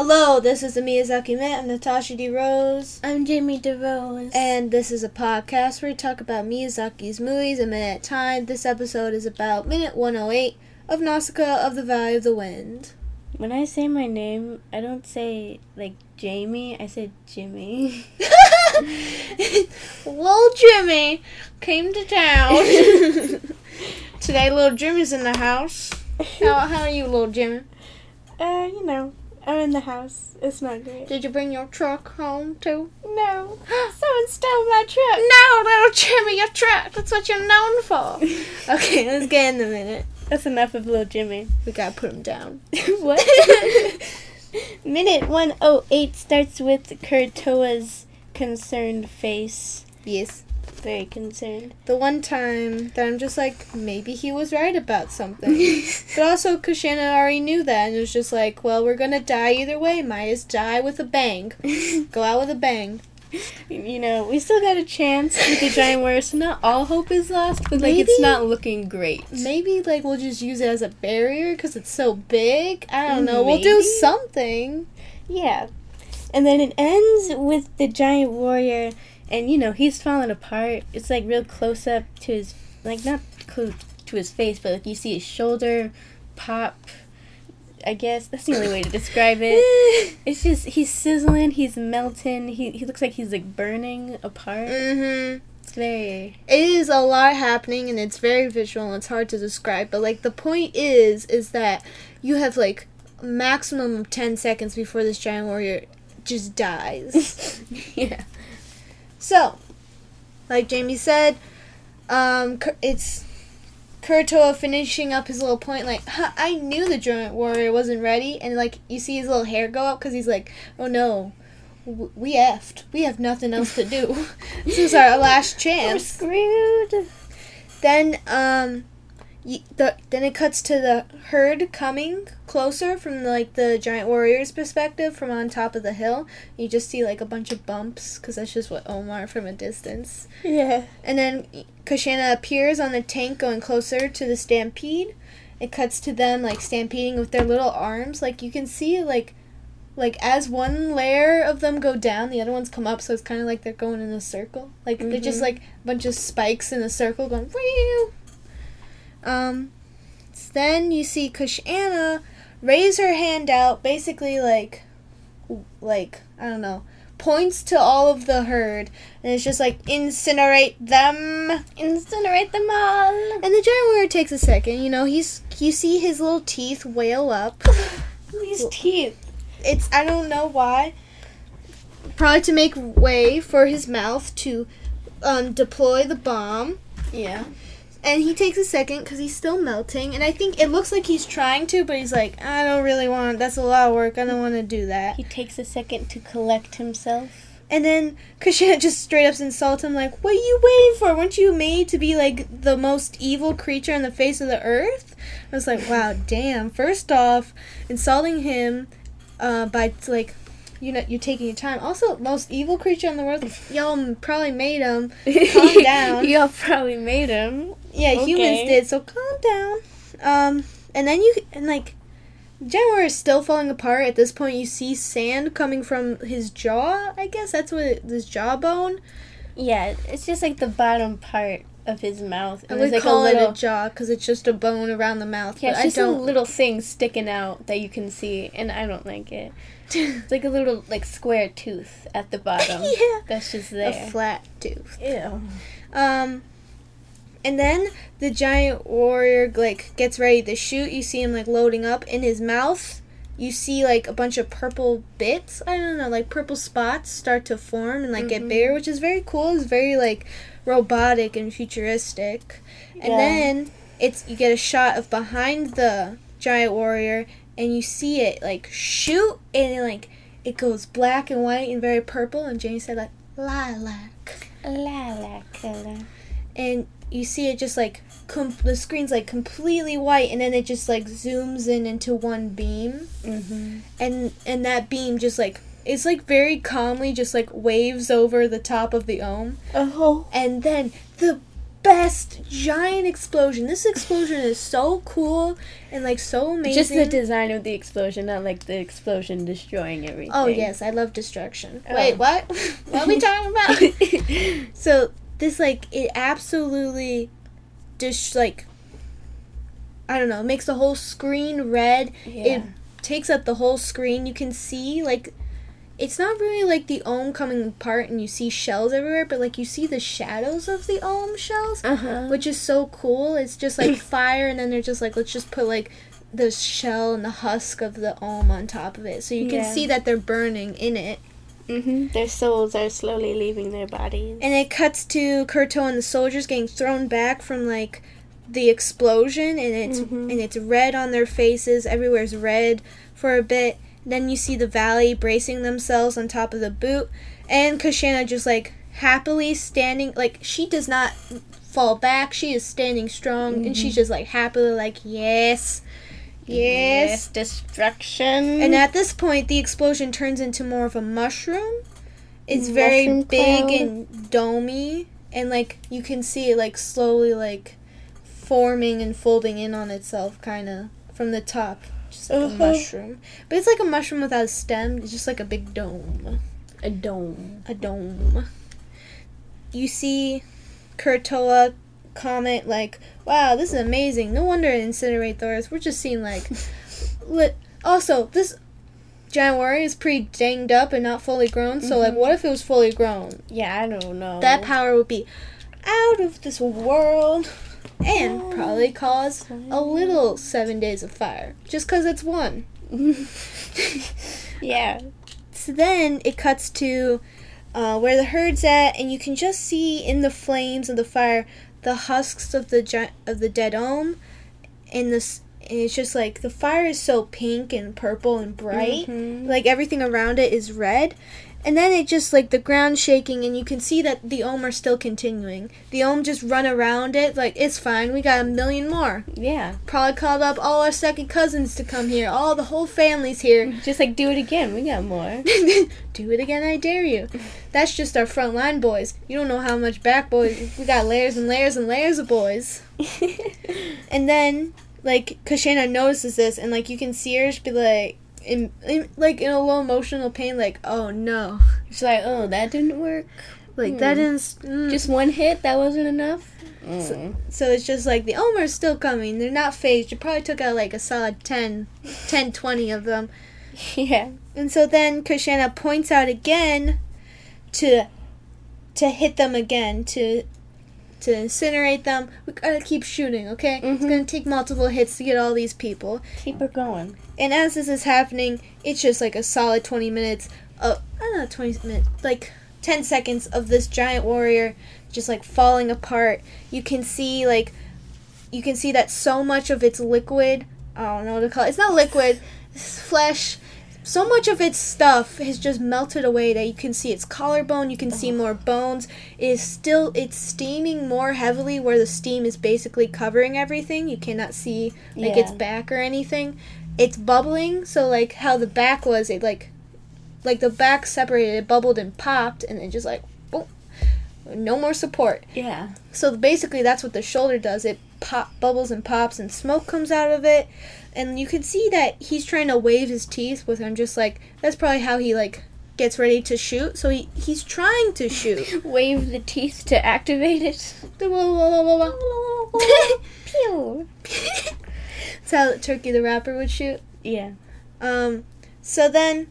Hello, this is the Miyazaki Minute. I'm Natasha DeRose. I'm Jamie DeRose. And this is a podcast where we talk about Miyazaki's movies a minute at a time. This episode is about minute 108 of Nausicaa of the Valley of the Wind. when I say my name, I don't say like Jamie, I say Jimmy. little Jimmy came to town. Today, little Jimmy's in the house. How, how are you, little Jimmy? Uh, you know, I'm in the house. It's not great. Did you bring your truck home too? No. Someone stole my truck. No, little Jimmy, your truck. That's what you're known for. okay, let's get in the minute. That's enough of little Jimmy. We gotta put him down. what? Minute 108 starts with Kurotowa's concerned face. Yes. Very concerned. The one time that I'm just like, maybe he was right about something. but also, Kushana already knew that and it was just like, well, we're gonna die either way. Might as die with a bang. Go out with a bang. You know, we still got a chance with the giant warrior, so not all hope is lost, but like Maybe- it's not looking great. Maybe, like, we'll just use it as a barrier because it's so big. I don't know. We'll do something. Yeah. And then it ends with the giant warrior, and you know, he's falling apart. It's like real close up to his, like, not close to his face, but like you see his shoulder pop. I guess that's the only way to describe it. It's just, he's sizzling, he's melting, he, he looks like he's like burning apart. mm-hmm. It's very. it is a lot happening and it's very visual and it's hard to describe but like the point is is that you have like maximum of 10 seconds before this giant warrior just dies yeah. So like jamie said um it's Kurotowa finishing up his little point like huh, i knew the giant warrior wasn't ready and like you see his little hair go up because he's like oh no w- we effed we have nothing else to do this is our last chance. We're screwed. then um the then it cuts to the herd coming closer from like the giant warrior's perspective from on top of the hill. You just see like a bunch of bumps because that's just what Omar from a distance. Yeah. And then Kushana appears on the tank going closer to the stampede. It cuts to them like stampeding with their little arms. Like you can see like like as one layer of them go down, the other ones come up, so it's kind of like they're going in a circle. Like they're just Mhm. like a bunch of spikes in a circle going. Whew. Um, then you see Kushana raise her hand out, basically like, like I don't know, points to all of the herd, and it's just like incinerate them. Incinerate them all. And the giant warrior takes a second. You know, he's you see his little teeth wail up. These teeth. It's I don't know why. Probably to make way for his mouth to um, deploy the bomb. Yeah. And he takes a second because he's still melting. And I think it looks like he's trying to, but he's like, I don't really want. That's a lot of work. I don't want to do that. He takes a second to collect himself. And then Kushana just straight up insults him, like, "What are you waiting for? Weren't you made to be like the most evil creature on the face of the earth?" I was like, "Wow, damn!" First off, insulting him uh, by like, you know, you're taking your time. Also, most evil creature in the world. Y'all probably made him. Calm down. Y'all probably made him. Yeah, Okay. humans did. So calm down. Um, and then you and like. Jaguar is still falling apart. At this point, you see sand coming from his jaw. I guess that's what it, this jawbone. Yeah, it's just like the bottom part of his mouth. I And would like call a little. it a jaw because it's just a bone around the mouth. yeah, it's just I a little thing sticking out that you can see, and I don't like it. It's like a little like square tooth at the bottom. yeah, That's just there. a flat tooth. Ew. Um, and then the giant warrior like gets ready to shoot. You see him like loading up in his mouth. You see like a bunch of purple bits. I don't know, like purple spots start to form and like get Mhm. bigger, which is very cool. It's very like robotic and futuristic. And Yeah. then it's you get a shot of behind the giant warrior and you see it like shoot and it, like it goes black and white and very purple and Jane said like lilac Lilac color. and you see it just like com- the screen's like completely white and then it just like zooms in into one beam Mm-hmm. and and that beam just like it's like very calmly just like waves over the top of the ohm Oh. and then the best giant explosion. This explosion is so cool and like so amazing. Just the design of the explosion, not like the explosion destroying everything. Oh yes, I love destruction. Oh. Wait, what? what are we talking about? so this like it absolutely just like I don't know, makes the whole screen red. yeah. It takes up the whole screen. You can see like it's not really like the ohm coming apart and you see shells everywhere, but like you see the shadows of the ohm shells, uh huh. which is so cool. It's just like fire and then they're just like let's just put like the shell and the husk of the ohm on top of it. So you can Yeah. see that they're burning in it. Hmm Their souls are slowly leaving their bodies. And it cuts to Kurto and the soldiers getting thrown back from like the explosion, and it's Mhm. and it's red on their faces. Everywhere's red for a bit. Then you see the valley bracing themselves on top of the boot, and Kushana just like happily standing. Like she does not fall back. She is standing strong, and she's just like happily like yes, yes. destruction. And at this point, the explosion turns into more of a mushroom. It's very big cloud. and domey, and like you can see it like slowly like forming and folding in on itself, kind of from the top, just like Uh-huh. a mushroom. But it's like a mushroom without a stem. It's just like a big dome, a dome. a dome. You see, Kurotowa comment like, "Wow, this is amazing. No wonder it incinerate Thoris. We're just seeing like." lit. Also, this giant warrior is pretty danged up and not fully grown. So, like, Mhm. what if it was fully grown? Yeah, I don't know. That power would be out of this world, and Oh. probably cause a little seven days of fire, just because it's one. yeah. So then it cuts to uh, where the herd's at, and you can just see in the flames of the fire the husks of the gi- of the dead ohm, and this. And it's just like the fire is so pink and purple and bright, Mhm. like everything around it is red. And then it just like the ground shaking, and you can see that the ohm are still continuing. The ohm just run around it, like it's fine. We got a million more. Yeah. Probably called up all our second cousins to come here. All the whole family's here. Just like do it again. We got more. Do it again, I dare you. That's just our front line boys. You don't know how much back boys. We got layers and layers and layers of boys. And then, like, Kushana notices this, and like you can see her just be like, in, in like in a low emotional pain, like, oh no, It's like, oh, that didn't work. like that Hmm. is mm. Just one hit. That wasn't enough. Mm. So it's just like the Omer's still coming. They're not phased. You probably took out like a solid 10, 10 20 of them. Yeah. And so then Kushana points out again to to hit them again to to incinerate them. We gotta keep shooting, okay? It's Mhm. gonna take multiple hits to get all these people. Keep her going. And as this is happening, it's just like a solid twenty minutes. Of, I don't know, twenty minutes, like ten seconds of this giant warrior just like falling apart. You can see like you can see that so much of its liquid. I don't know what to call it. It's not liquid. It's flesh. So much of its stuff has just melted away that you can see its collarbone. You can see more bones. It is still it's steaming more heavily where the steam is basically covering everything. You cannot see like its back or anything. It's bubbling. So like how the back was, it like like the back separated, it bubbled and popped, and then just like boom, no more support. Yeah. So basically, that's what the shoulder does. It pop bubbles and pops, and smoke comes out of it. And you can see that he's trying to wave his teeth with him, just like that's probably how he like gets ready to shoot. So he he's trying to shoot. Wave the teeth to activate it. Pew. That's how Turkey the Rapper would shoot. Yeah. Um, so then,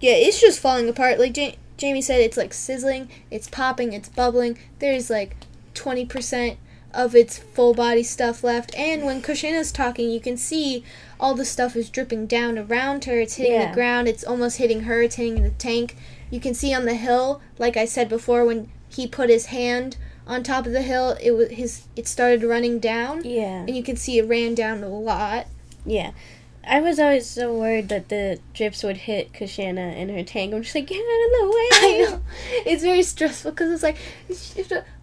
yeah, it's just falling apart. Like ja- Jamie said, it's like sizzling, it's popping, it's bubbling. There's like 20% of its full body stuff left. And when Kushana's talking, you can see all the stuff is dripping down around her. It's hitting Yeah. the ground, it's almost hitting her, it's hitting the tank. You can see on the hill, like I said before, when he put his hand on top of the hill, it was his. It started running down, Yeah. and you can see it ran down a lot. Yeah. I was always so worried that the drips would hit Kushana in her tank. I'm just like, get out of the way. I know. It's very stressful because it's like,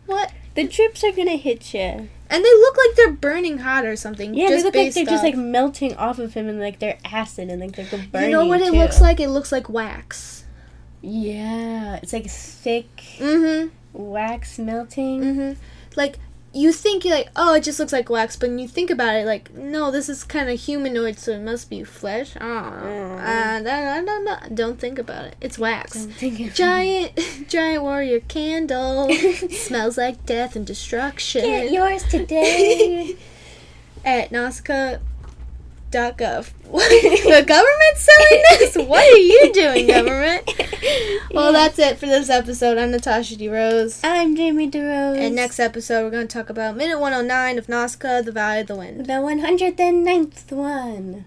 what? The drips are gonna hit you. And they look like they're burning hot or something. Yeah, just they look like they're just like melting off of him and like they're acid and like they're gonna You know what it too. looks like? It looks like wax. Yeah, it's like thick Mm-hmm. wax melting. Mm-hmm. Like you think you're like, oh, it just looks like wax, but when you think about it, like, no, this is kind of humanoid, so it must be flesh. I don't. Mm. Uh, I don't know. Don't think about it. It's wax. Don't Giant, giant warrior candle smells like death and destruction. Get yours today. At Nausicaa.gov. the government's selling this? What are you doing, government? Well, that's it for this episode. I'm Natasha DeRose. I'm Jamie DeRose. And next episode, we're going to talk about minute 109 of Nausicaa, the Valley of the Wind. the 109th one.